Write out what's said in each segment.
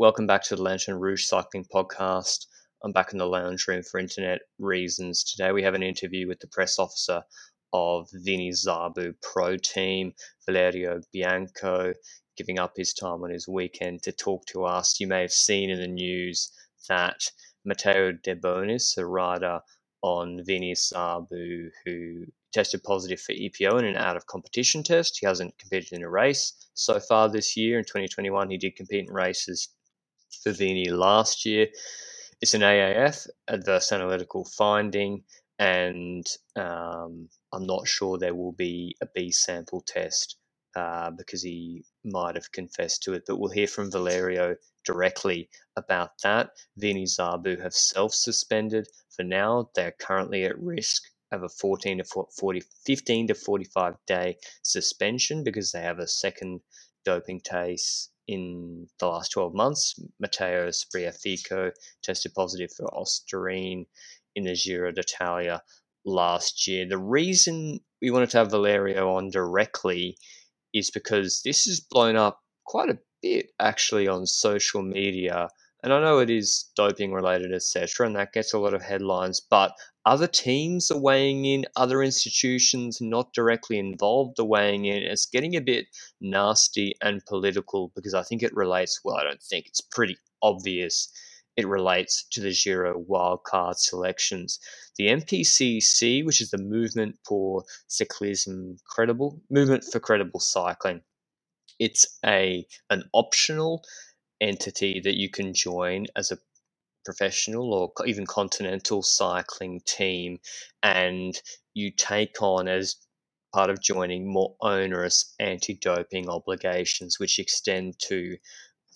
Welcome back to the Lanterne Rouge Cycling Podcast. I'm back in the lounge room for internet reasons. Today we have an interview with the press officer of Vini Zabu Pro Team, Valerio Bianco, giving up his time on his weekend to talk to us. You may have seen in the news that Matteo De Bonis, a rider on Vini Zabu, who tested positive for EPO in an out of competition test. He hasn't competed in a race so far this year. In 2021, he did compete in races for Vini last year. It's an AAF, adverse analytical finding, and um, I'm not sure there will be a B sample test uh, because he might have confessed to it. But we'll hear from Valerio directly about that. Vini Zabu have self suspended for now. They're currently at risk of a 14 to 40, 15 to 45 day suspension because they have a second doping case in the last 12 months. Matteo Spreafico tested positive for Ostarine in the Giro d'Italia last year. The reason we wanted to have Valerio on directly is because this has blown up quite a bit actually on social media. And I know it is doping related, etc., and that gets a lot of headlines, but other teams are weighing in, other institutions not directly involved are weighing in. It's getting a bit nasty and political because I think it relates, well, I don't think it's pretty obvious it relates to the Giro wildcard selections. The MPCC, which is the Movement for Cyclism Credible, Movement for Credible Cycling, it's a an optional entity that you can join as a professional or even continental cycling team, and you take on as part of joining more onerous anti-doping obligations, which extend to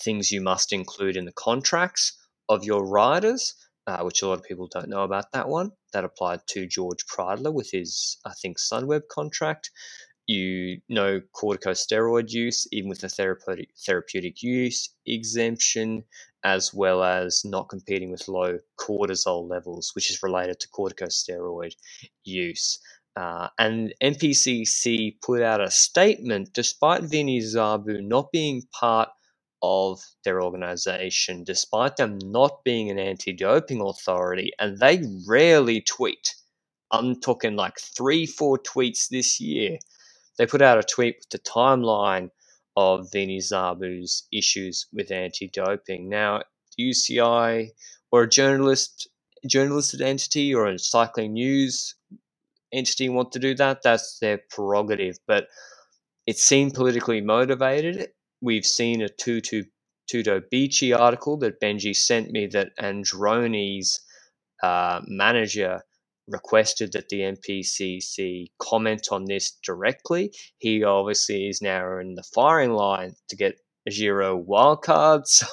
things you must include in the contracts of your riders, uh, which a lot of people don't know about that one. That applied to George Preidler with his, I think, Sunweb contract. You know corticosteroid use, even with the therapeutic therapeutic use exemption, as well as not competing with low cortisol levels, which is related to corticosteroid use. Uh, and MPCC put out a statement despite Vini Zabu not being part of their organization, despite them not being an anti doping authority, and they rarely tweet. I'm talking like three, four tweets this year. They put out a tweet with the timeline of Vini Zabu's issues with anti doping. Now, UCI or a journalist journalistic entity or a cycling news entity want to do that, that's their prerogative. But it seemed politically motivated we've seen a Tutu Tuttobici article that Benji sent me that Androni's uh, manager requested that the MPCC comment on this directly. He obviously is now in the firing line to get a Giro wildcard, so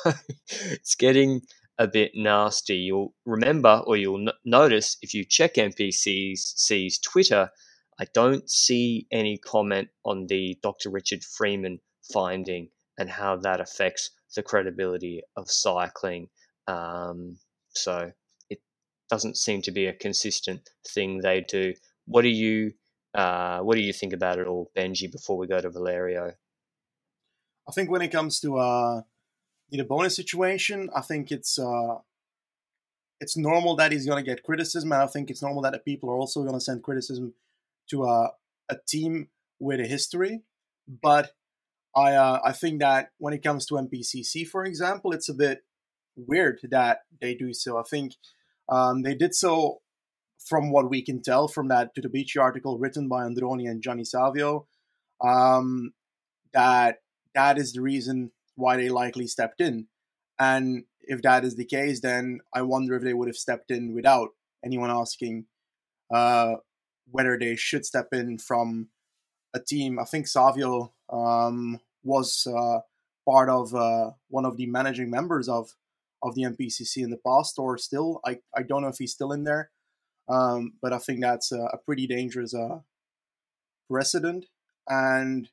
it's getting a bit nasty. You'll remember or you'll n- notice if you check MPCC's Twitter, I don't see any comment on the Dr. Richard Freeman finding and how that affects the credibility of cycling. Um, so doesn't seem to be a consistent thing they do. What do you uh, what do you think about it all, Benji? Before we go to Valerio, I think when it comes to uh, De Bonis situation, I think it's uh, it's normal that he's going to get criticism, and I think it's normal that people are also going to send criticism to a, a team with a history. But I uh, I think that when it comes to MPCC, for example, it's a bit weird that they do so. I think um, they did so from what we can tell from that beach article written by Androni and Gianni Savio. Um, that that is the reason why they likely stepped in, and if that is the case, then I wonder if they would have stepped in without anyone asking uh, whether they should step in from a team. I think Savio um, was uh, part of uh, one of the managing members of of the MPCC in the past, or still. I, I don't know if he's still in there, um, but I think that's a, a pretty dangerous uh, precedent. And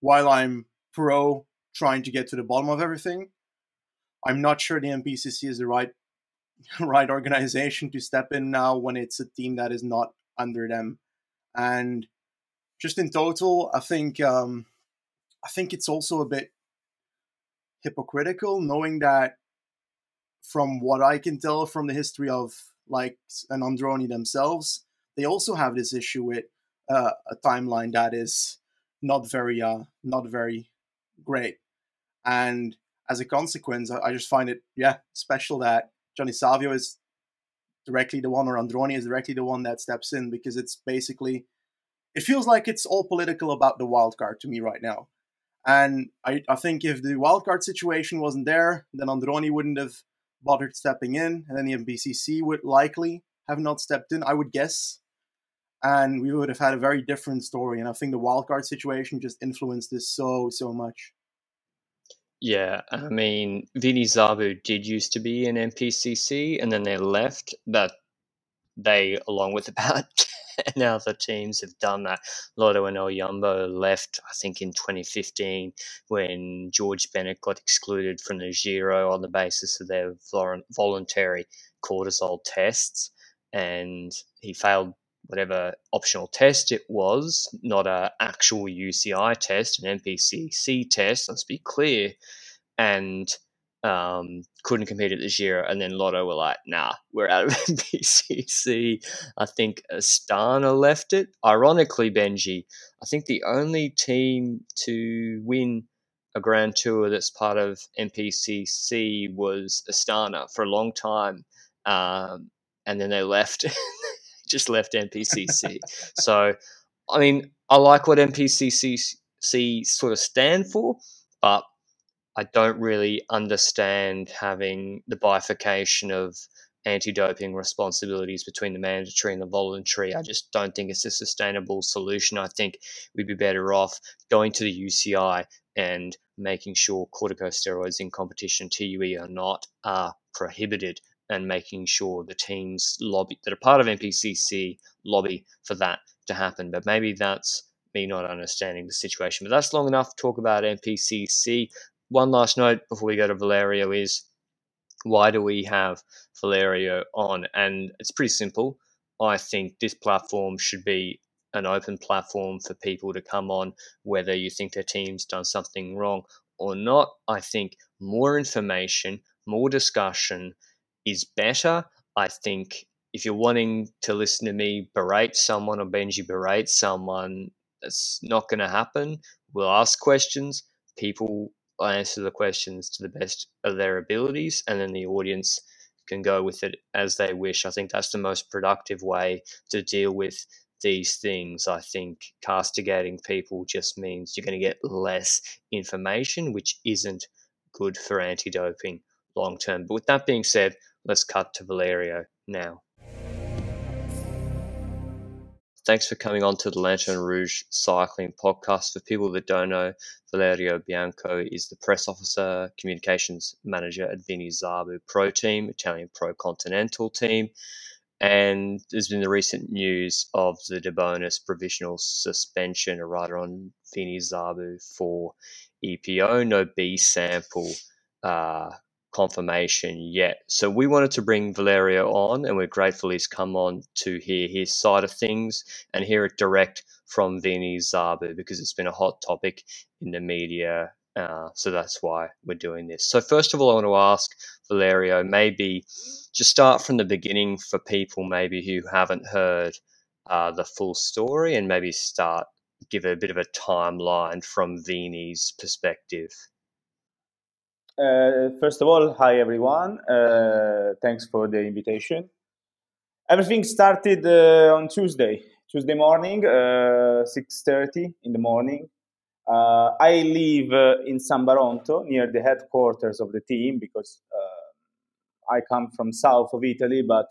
while I'm pro trying to get to the bottom of everything, I'm not sure the MPCC is the right right organization to step in now when it's a team that is not under them. And just in total, I think um, I think it's also a bit hypocritical knowing that from what I can tell from the history of like an Androni themselves, they also have this issue with uh, a timeline that is not very uh, not very great. And as a consequence, I, just find it yeah special that Gianni Savio is directly the one or Androni is directly the one that steps in because it's basically it feels like it's all political about the wild card to me right now. And I, I think if the wild card situation wasn't there, then Androni wouldn't have bothered stepping in, and then the MPCC would likely have not stepped in, I would guess. And we would have had a very different story. And I think the wild card situation just influenced this so, so much. Yeah, I mean, Vini Zabu did used to be in MPCC, and then they left. That they, along with about ten other teams, have done that. LottoNL-Jumbo left, I think, in 2015 when George Bennett got excluded from the Giro on the basis of their voluntary cortisol tests, and he failed whatever optional test it was, not a actual UCI test, an MPCC test. Let's be clear, and um, couldn't compete at the Giro. And then Lotto were like, "Nah, we're out of MPCC." I think Astana left it. Ironically, Benji, I think the only team to win a Grand Tour that's part of MPCC was Astana for a long time. Um, and then they left just left MPCC. so, I mean, I like what MPCC sort of stand for, but I don't really understand having the bifurcation of anti-doping responsibilities between the mandatory and the voluntary. I just don't think it's a sustainable solution. I think we'd be better off going to the UCI and making sure corticosteroids in competition TUE are not are prohibited and making sure the teams lobby that are part of MPCC lobby for that to happen. But maybe that's me not understanding the situation. But that's long enough to talk about MPCC. One last note before we go to Valerio is why do we have Valerio on? And it's pretty simple. I think this platform should be an open platform for people to come on, whether you think their team's done something wrong or not. I think more information, more discussion, is better. I think if you're wanting to listen to me berate someone or Benji berate someone, that's not going to happen. We'll ask questions. People answer the questions to the best of their abilities, and then the audience can go with it as they wish. I think that's the most productive way to deal with these things. I think castigating people just means you're going to get less information, which isn't good for anti doping long term. But with that being said, let's cut to Valerio now. Thanks for coming on to the Lanterne Rouge Cycling Podcast. For people that don't know, Valerio Bianco is the press officer, communications manager at Vini Zabu Pro Team, Italian Pro Continental team. And there's been the recent news of the De Bonis provisional suspension, a rider on Vini Zabu for EPO, no B sample uh, confirmation yet. So we wanted to bring Valerio on, and we're grateful he's come on to hear his side of things and hear it direct from Vini Zabu because it's been a hot topic in the media. Uh, so that's why we're doing this. So first of all, I want to ask Valerio, maybe just start from the beginning for people maybe who haven't heard uh, the full story, and maybe start give a bit of a timeline from Vini's perspective. Uh, first of all, hi everyone. Uh, thanks for the invitation. Everything started uh, on Tuesday, Tuesday morning, uh, six thirty in the morning. Uh, I live uh, in San Baronto, near the headquarters of the team, because I come from south of Italy. But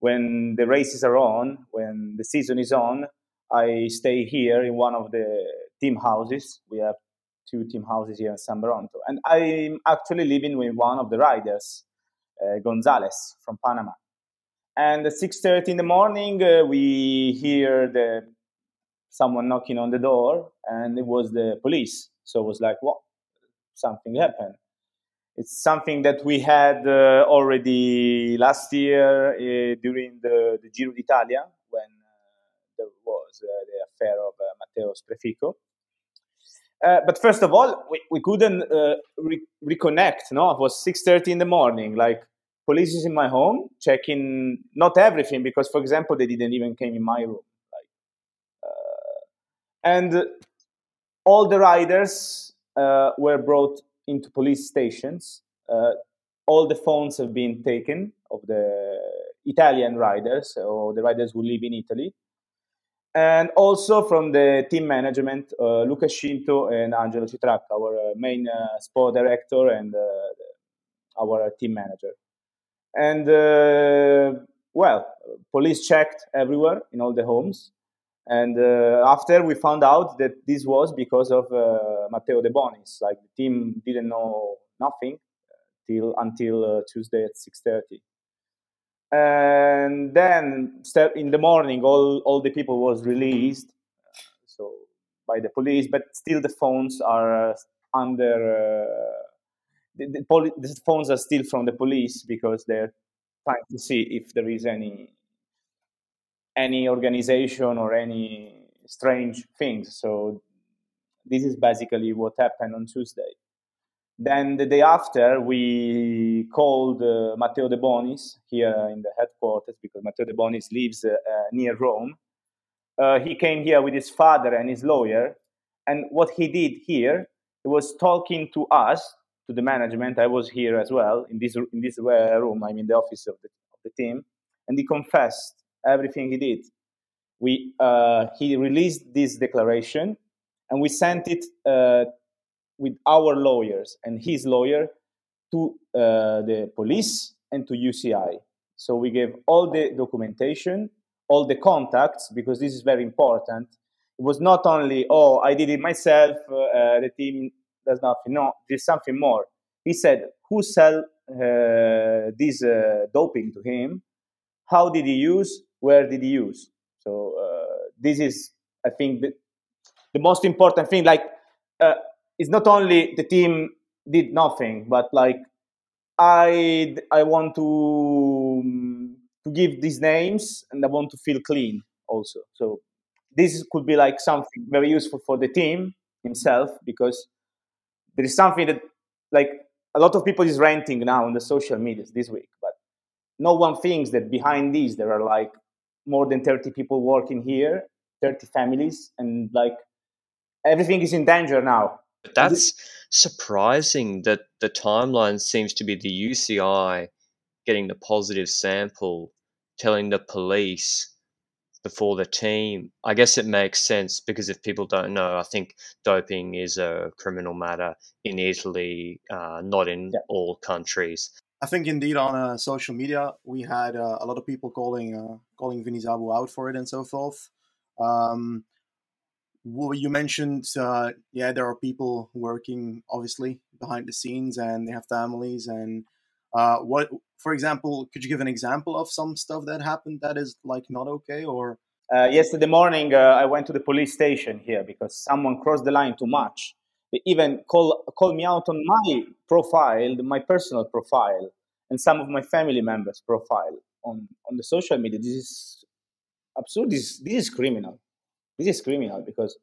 when the races are on, when the season is on, I stay here in one of the team houses. We have two team houses here in San Baronto. And I'm actually living with one of the riders, uh, Gonzalez from Panama. And at 6.30 in the morning, uh, we hear the, someone knocking on the door, and it was the police. So it was like, what? Something happened. It's something that we had uh, already last year uh, during the, the Giro d'Italia, when uh, there was uh, the affair of Matteo Spreafico uh, but first of all, we, we couldn't uh, re- reconnect. No, it was six thirty in the morning. Like police is in my home checking not everything because, for example, they didn't even came in my room. Like, uh, and all the riders uh, were brought into police stations. Uh, all the phones have been taken of the Italian riders or the riders who live in Italy and also from the team management, uh, Luca Scinto and Angelo Citracca, our uh, main uh, sport director and uh, our team manager. And uh, well, police checked everywhere in all the homes. And uh, after we found out that this was because of Matteo De Bonis, like the team didn't know nothing till until Tuesday at 6:30 and then in the morning all, all the people was released so by the police but still the phones are uh, under uh, the, the, poli- the, phones are still from the police because they're trying to see if there is any any organization or any strange things. So this is basically what happened on tuesday then the day after, we called uh, Matteo De Bonis here in the headquarters because Matteo De Bonis lives uh, uh, near Rome. Uh, he came here with his father and his lawyer. And what he did here, he was talking to us, to the management. I was here as well in this, in this uh, room. I'm in the office of the, of the team. And he confessed everything he did. We, uh, he released this declaration and we sent it with our lawyers and his lawyer to uh, the police and to UCI. So we gave all the documentation, all the contacts, because this is very important. It was not only, oh, I did it myself, uh, the team does nothing. No, there's something more. He said, who sell uh, this uh, doping to him? How did he use? Where did he use? So uh, this is, I think, the, the most important thing. Like uh, it's not only the team did nothing, but like I I want to mm, to give these names and I want to feel clean also. So this could be like something very useful for the team himself because there is something that like a lot of people is ranting now on the social medias this week, but no one thinks that behind these there are like more than 30 people working here, 30 families, and like everything is in danger now but that's surprising that the timeline seems to be the UCI getting the positive sample, telling the police before the team. I guess it makes sense because if people don't know, I think doping is a criminal matter in Italy, uh, not in yeah. all countries. I think indeed on uh, social media we had uh, a lot of people calling uh, calling Zabu out for it and so forth. Um, you mentioned, uh, yeah, there are people working obviously behind the scenes, and they have families. And uh, what, for example, could you give an example of some stuff that happened that is like not okay, or? Uh, yesterday morning, uh, I went to the police station here because someone crossed the line too much. They even call call me out on my profile, my personal profile, and some of my family members' profile on on the social media. This is absurd. This this is criminal this is criminal because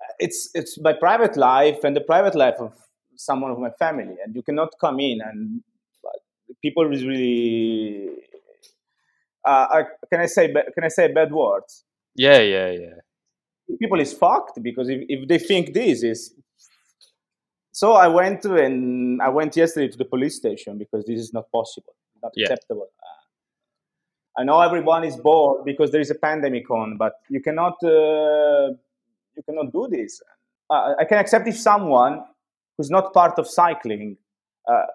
uh, it's it's my private life and the private life of someone of my family, and you cannot come in and people is really. Uh, can I say can I say bad words? Yeah, yeah, yeah. People is fucked because if, if they think this is so I went to and I went yesterday to the police station because this is not possible, not yeah. acceptable. I know everyone is bored because there is a pandemic on, but you cannot uh, you cannot do this. Uh, I can accept if someone who's not part of cycling uh,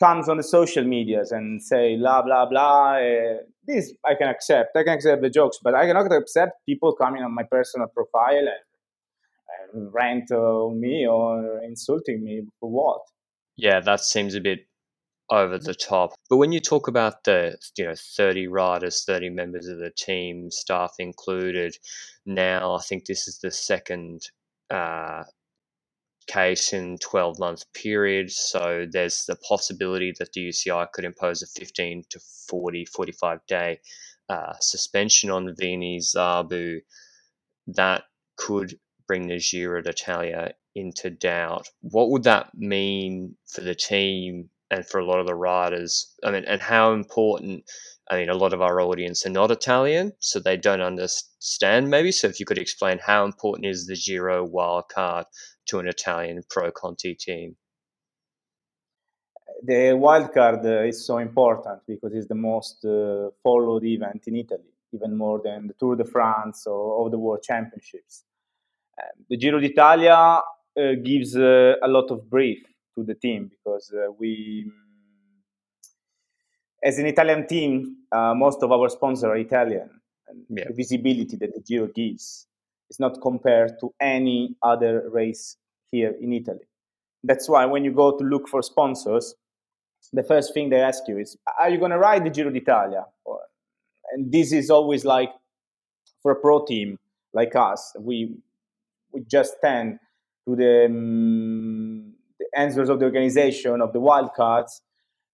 comes on the social medias and say blah blah blah. Uh, this I can accept. I can accept the jokes, but I cannot accept people coming on my personal profile and, rant on me or insulting me for what? Yeah, that seems a bit over the top. But when you talk about the you know 30 riders, 30 members of the team, staff included, now I think this is the second uh, case in 12 month period. So there's the possibility that the UCI could impose a 15 to 40, 45 day uh, suspension on Vini Zabu. That could bring the Giro d'Italia into doubt. What would that mean for the team and for a lot of the riders? I mean, and how important? I mean, a lot of our audience are not Italian, so they don't understand maybe. So if you could explain how important is the Giro wildcard to an Italian Pro Conti team? The wildcard uh, is so important because it's the most uh, followed event in Italy, even more than the Tour de France or, or the World Championships. Um, the Giro d'Italia uh, gives uh, a lot of brief to the team because uh, we, as an Italian team, uh, most of our sponsors are Italian. And yeah. the visibility that the Giro gives is not compared to any other race here in Italy. That's why when you go to look for sponsors, the first thing they ask you is, "Are you going to ride the Giro d'Italia?" And this is always like for a pro team like us, we we just tend to the, um, the answers of the organization of the wildcards.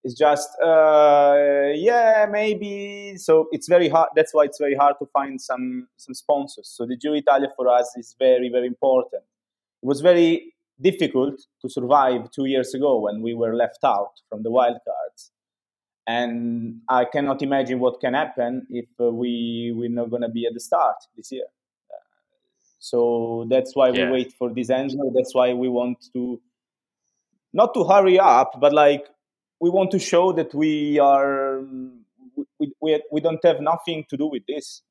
It's just uh, yeah maybe. So it's very hard that's why it's very hard to find some some sponsors. So the giro italia for us is very very important. It was very difficult to survive two years ago when we were left out from the wildcards. And i cannot imagine what can happen if uh, we we're not going to be at the start this year. Uh, so that's why yeah. we wait for this answer that's why we want to not to hurry up but like we want to show that we are we, we, we don't have nothing to do with this.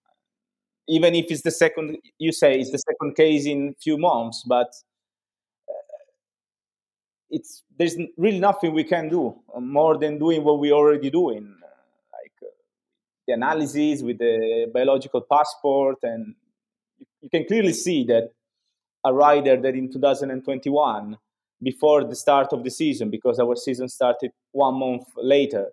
Even if it's the second you say it's the second case in few months but uh, it's there's really nothing we can do more than doing what we're already doing like uh, the analysis with the biological passport and you can clearly see that a rider that in 2021 before the start of the season because our season started one month later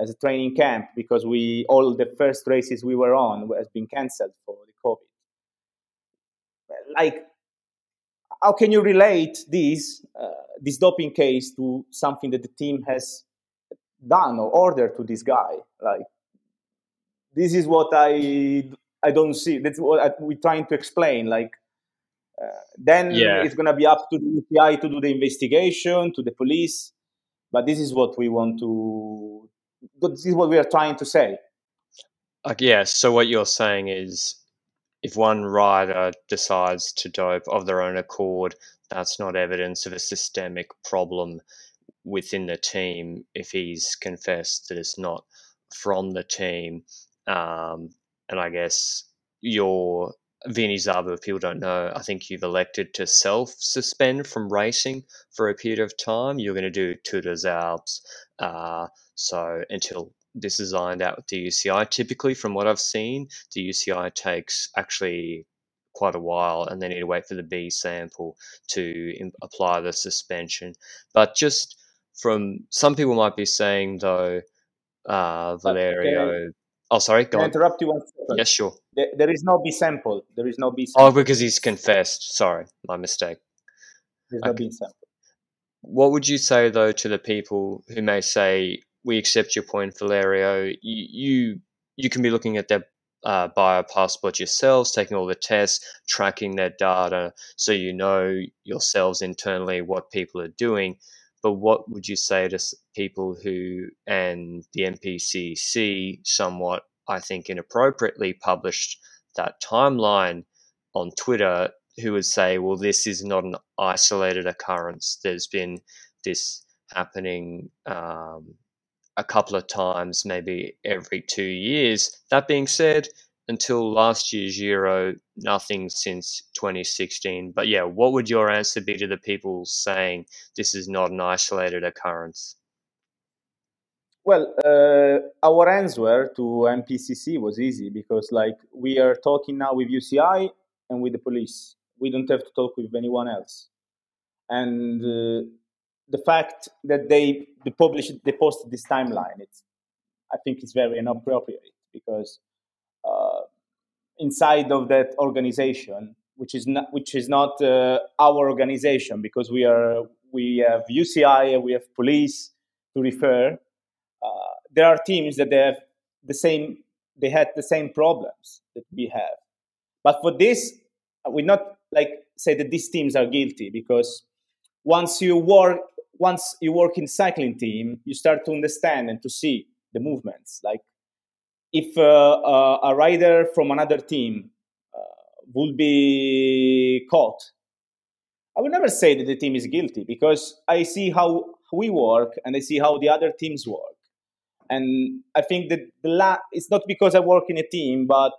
as a training camp because we all the first races we were on has been cancelled for the COVID. Like, how can you relate this uh, this doping case to something that the team has done or ordered to this guy? Like, this is what I I don't see. That's what we're trying to explain. Like, uh, then yeah. it's going to be up to the UCI to do the investigation, to the police. But this is what we want to. This is what we are trying to say. Uh, yeah. So what you're saying is, if one rider decides to dope of their own accord, that's not evidence of a systemic problem within the team. If he's confessed that it's not from the team, um, and I guess your Vini Zabu, if people don't know, I think you've elected to self suspend from racing for a period of time. You're going to do Tour des Alpes. Uh, so until this is ironed out with the UCI, typically from what I've seen, the UCI takes actually quite a while and they need to wait for the B sample to Im- apply the suspension. But just from some people might be saying though, uh, Valerio. Oh, sorry. Go Can on. interrupt you one second? Yes, sure. There, there is no B sample. There is no B oh, sample. Oh, because he's confessed. Sorry, my mistake. There's okay. no B sample. What would you say though to the people who may say, "We accept your point, Valerio. You you, you can be looking at their uh, bio passport yourselves, taking all the tests, tracking their data, so you know yourselves internally what people are doing." But what would you say to people who, and the MPCC somewhat, I think, inappropriately published that timeline on Twitter, who would say, well, this is not an isolated occurrence. There's been this happening um, a couple of times, maybe every two years. That being said, until last year's Giro, nothing since 2016. But yeah, what would your answer be to the people saying this is not an isolated occurrence? Well, uh, our answer to MPCC was easy because, like, we are talking now with UCI and with the police. we don't have to talk with anyone else. And uh, the fact that they they published they posted this timeline, it's I think it's very inappropriate because inside of that organization, which is not which is not uh, our organization, because we are we have UCI, and we have police to refer. Uh, there are teams that they have the same they had the same problems that we have. But for this, we not like say that these teams are guilty because once you work once you work in cycling team, you start to understand and to see the movements. Like if uh, uh, a rider from another team uh, would be caught, I would never say that the team is guilty because I see how we work and I see how the other teams work. And I think that the la- it's not because I work in a team, but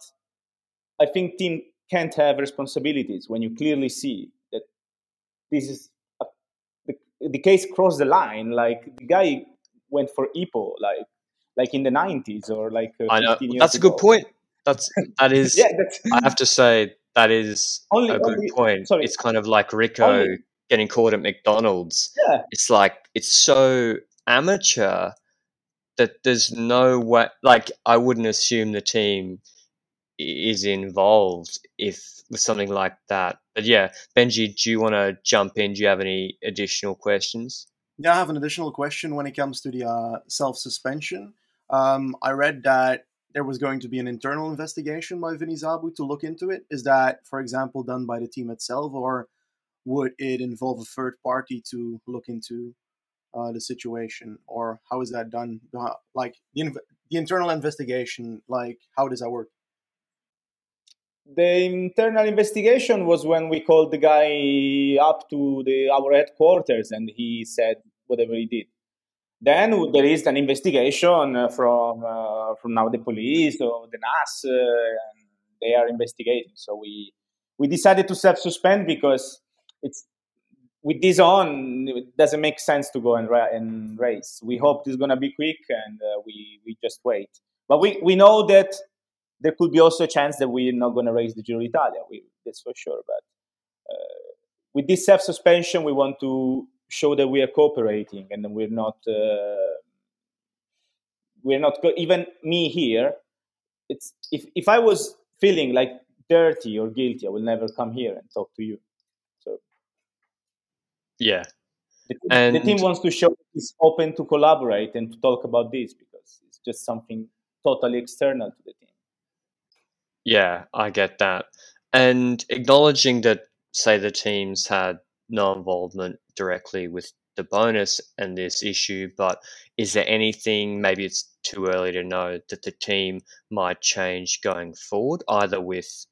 I think team can't have responsibilities when you clearly see that this is a, the, the case crossed the line. Like the guy went for EPO, like like in the 90s or like uh, I know that's ago. a good point. That's that is. yeah, that's... I have to say that is only, a good only, point. Sorry. It's kind of like Rico only, getting caught at McDonald's. Yeah, it's like it's so amateur that there's no way like i wouldn't assume the team is involved if with something like that but yeah benji do you want to jump in do you have any additional questions yeah i have an additional question when it comes to the uh, self-suspension um, i read that there was going to be an internal investigation by Vini Zabu to look into it. Is that, for example, done by the team itself, or would it involve a third party to look into uh, the situation, or how is that done? Like the, inv- the internal investigation, like how does that work? The internal investigation was when we called the guy up to the our headquarters, and he said whatever he did. Then there is an investigation from uh, from now the police or the NAS, uh, and they are investigating. So we we decided to self suspend because it's with this on, it doesn't make sense to go and, ra- and race. We hope this is to be quick, and uh, we we just wait. But we, we know that there could be also a chance that we're not to race the Giro d'Italia. We, that's for sure. But uh, with this self suspension, we want to show that we are cooperating and we're not uh, we're not co- even me here. It's if if I was feeling like dirty or guilty, I will never come here and talk to you. So Yeah. The, and the team wants to show it's open to collaborate and to talk about this because it's just something totally external to the team. Yeah, I get that. And acknowledging that, say, the teams had no involvement directly with De Bonis and this issue, but is there anything, maybe it's too early to know, that the team might change going forward, either with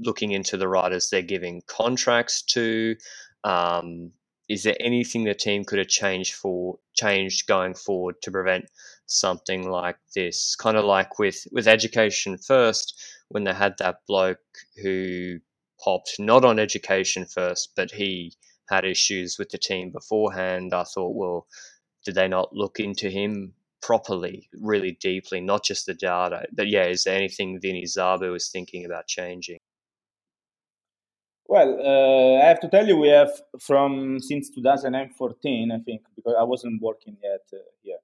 looking into the riders they're giving contracts to, um, is there anything the team could have changed for changed going forward to prevent something like this? Kind of like with with education first, when they had that bloke who popped not on education first, but he had issues with the team beforehand. I thought, well, did they not look into him properly, really deeply, not just the data? But yeah, is there anything Vini Zabu was thinking about changing? Well, uh, I have to tell you, we have from since 2014, I think, because I wasn't working yet uh, here.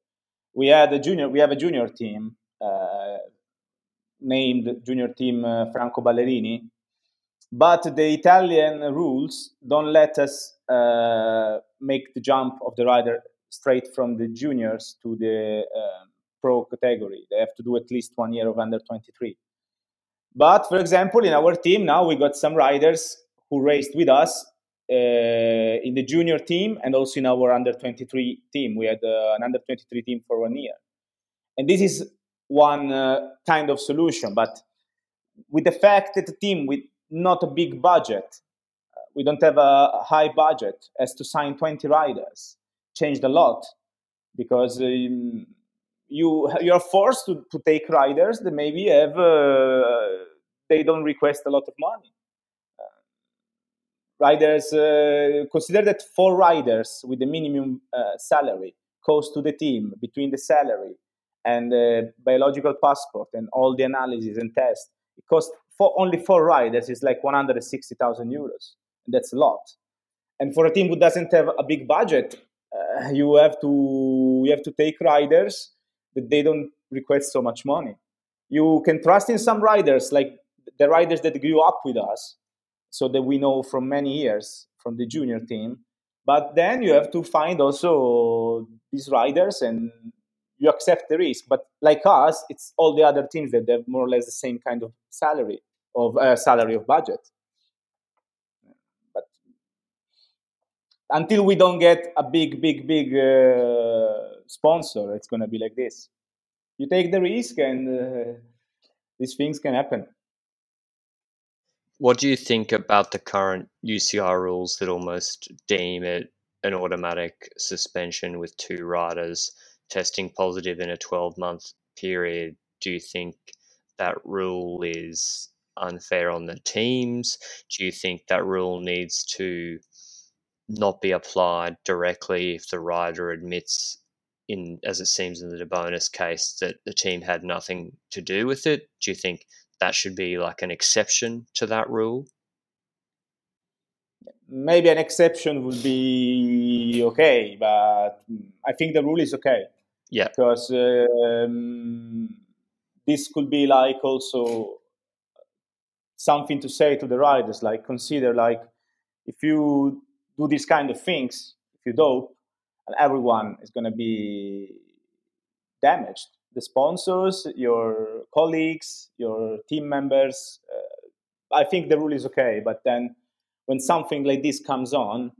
We had a junior. We have a junior team uh, named Junior Team uh, Franco Ballerini, but the Italian rules don't let us uh, make the jump of the rider straight from the juniors to the uh, pro category. They have to do at least one year of under 23. But for example, in our team now we got some riders who raced with us uh, in the junior team and also in our under 23 team. We had uh, an under 23 team for one year. And this is one uh, kind of solution. But with the fact that the team with not a big budget, uh, we don't have a high budget, as to sign 20 riders, changed a lot because um, you you're forced to, to take riders that maybe have uh, they don't request a lot of money. Riders uh, consider that four riders with the minimum uh, salary cost to the team between the salary and the biological passport and all the analysis and tests it costs for only four riders is like 160,000 euros. That's a lot. And for a team who doesn't have a big budget, uh, you have to you have to take riders that they don't request so much money. You can trust in some riders, like the riders that grew up with us, so that we know from many years from the junior team. But then you have to find also these riders and you accept the risk. But like us, it's all the other teams that have more or less the same kind of salary of uh, salary of budget. But until we don't get a big, big, big uh, sponsor, it's going to be like this. You take the risk, and uh, these things can happen. What do you think about the current UCI rules that almost deem it an automatic suspension with two riders testing positive in a 12 month period? Do you think that rule is unfair on the teams? Do you think that rule needs to not be applied directly if the rider admits in as it seems in the De Bonis case that the team had nothing to do with it? Do you think that should be like an exception to that rule? Maybe an exception would be okay, but mm, I think the rule is okay. Yeah. Because um, this could be like also something to say to the riders, like consider like if you do these kind of things, if you dope, and everyone is going to be damaged. The sponsors, your colleagues, your team members. Uh, I think the rule is okay, but then when something like this comes on,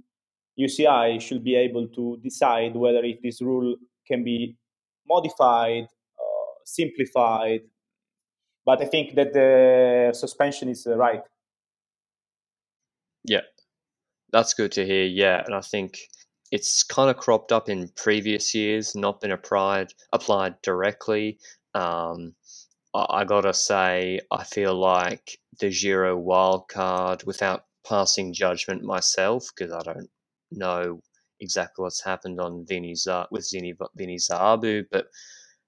UCI should be able to decide whether if this rule can be modified, uh, simplified. But I think that the suspension is uh, right. Yeah, that's good to hear. Yeah, and I think it's kind of cropped up in previous years, not been applied applied directly. Um, I, gotta say, I feel like the Giro wildcard, without passing judgment myself, because I don't know exactly what's happened on Vini with Zini, Vini Zabu, but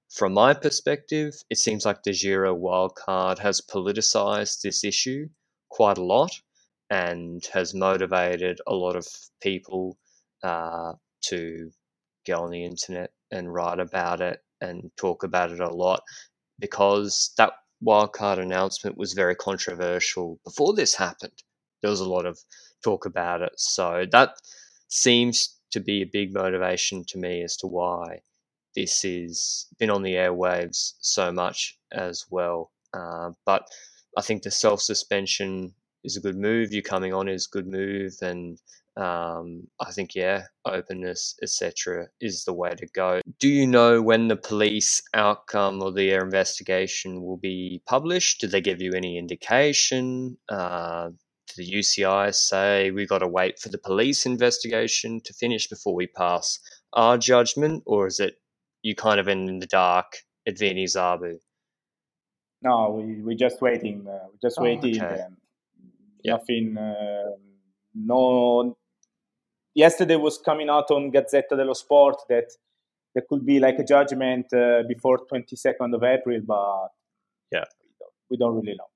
from my perspective, it seems like the Giro wildcard has politicized this issue quite a lot and has motivated a lot of people uh, to get on the internet and write about it and talk about it a lot because that wildcard announcement was very controversial before this happened. There was a lot of talk about it. So that seems to be a big motivation to me as to why this has been on the airwaves so much as well. Uh, but I think the self suspension is a good move. You coming on is a good move, and um, I think yeah, openness etc. is the way to go. Do you know when the police outcome or their investigation will be published? Did they give you any indication? Uh, the UCI say we've got to wait for the police investigation to finish before we pass our judgment, or is it you kind of in the dark at Vini Zabu? No, we we're just waiting. Uh, we're just oh, waiting. Okay. Um, yep. Nothing. Uh, no. Yesterday was coming out on Gazzetta dello Sport that there could be like a judgment uh, before 22nd of April, but yeah, we don't, we don't really know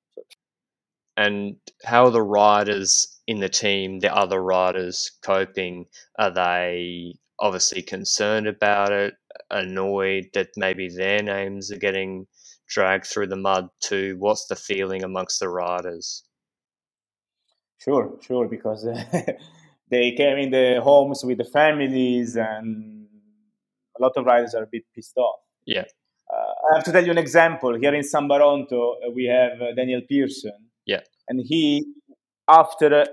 and how are the riders in the team, the other riders, coping? Are they obviously concerned about it, annoyed that maybe their names are getting dragged through the mud too? What's the feeling amongst the riders? Sure, sure, because they came in the homes with the families, and a lot of riders are a bit pissed off. Yeah. Uh, I have to tell you an example. Here in San Baronto, uh, we have uh, Daniel Pearson. And he, after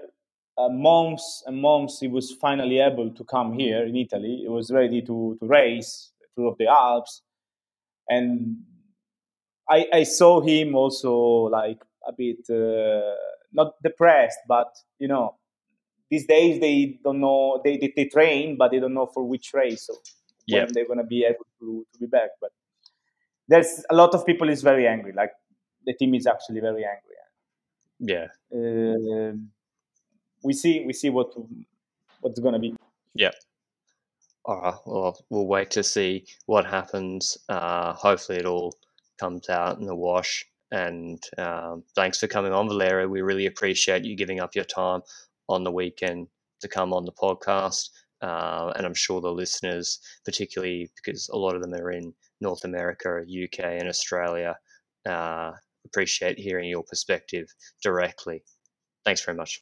uh, months and months, he was finally able to come here in Italy. He was ready to, to race through the Alps. And I, I saw him also like a bit, uh, not depressed, but, you know, these days they don't know, they, they, they train, but they don't know for which race. So when they're going to be able to, to be back. But there's a lot of people is very angry. Like the team is actually very angry yeah. Uh, we see we see what what's gonna be. Yeah. All right. Well, we'll wait to see what happens. Uh, hopefully, it all comes out in the wash. And um, thanks for coming on, Valerio. We really appreciate you giving up your time on the weekend to come on the podcast. Uh, and I'm sure the listeners, particularly because a lot of them are in North America, UK, and Australia, uh, appreciate hearing your perspective directly. Thanks very much.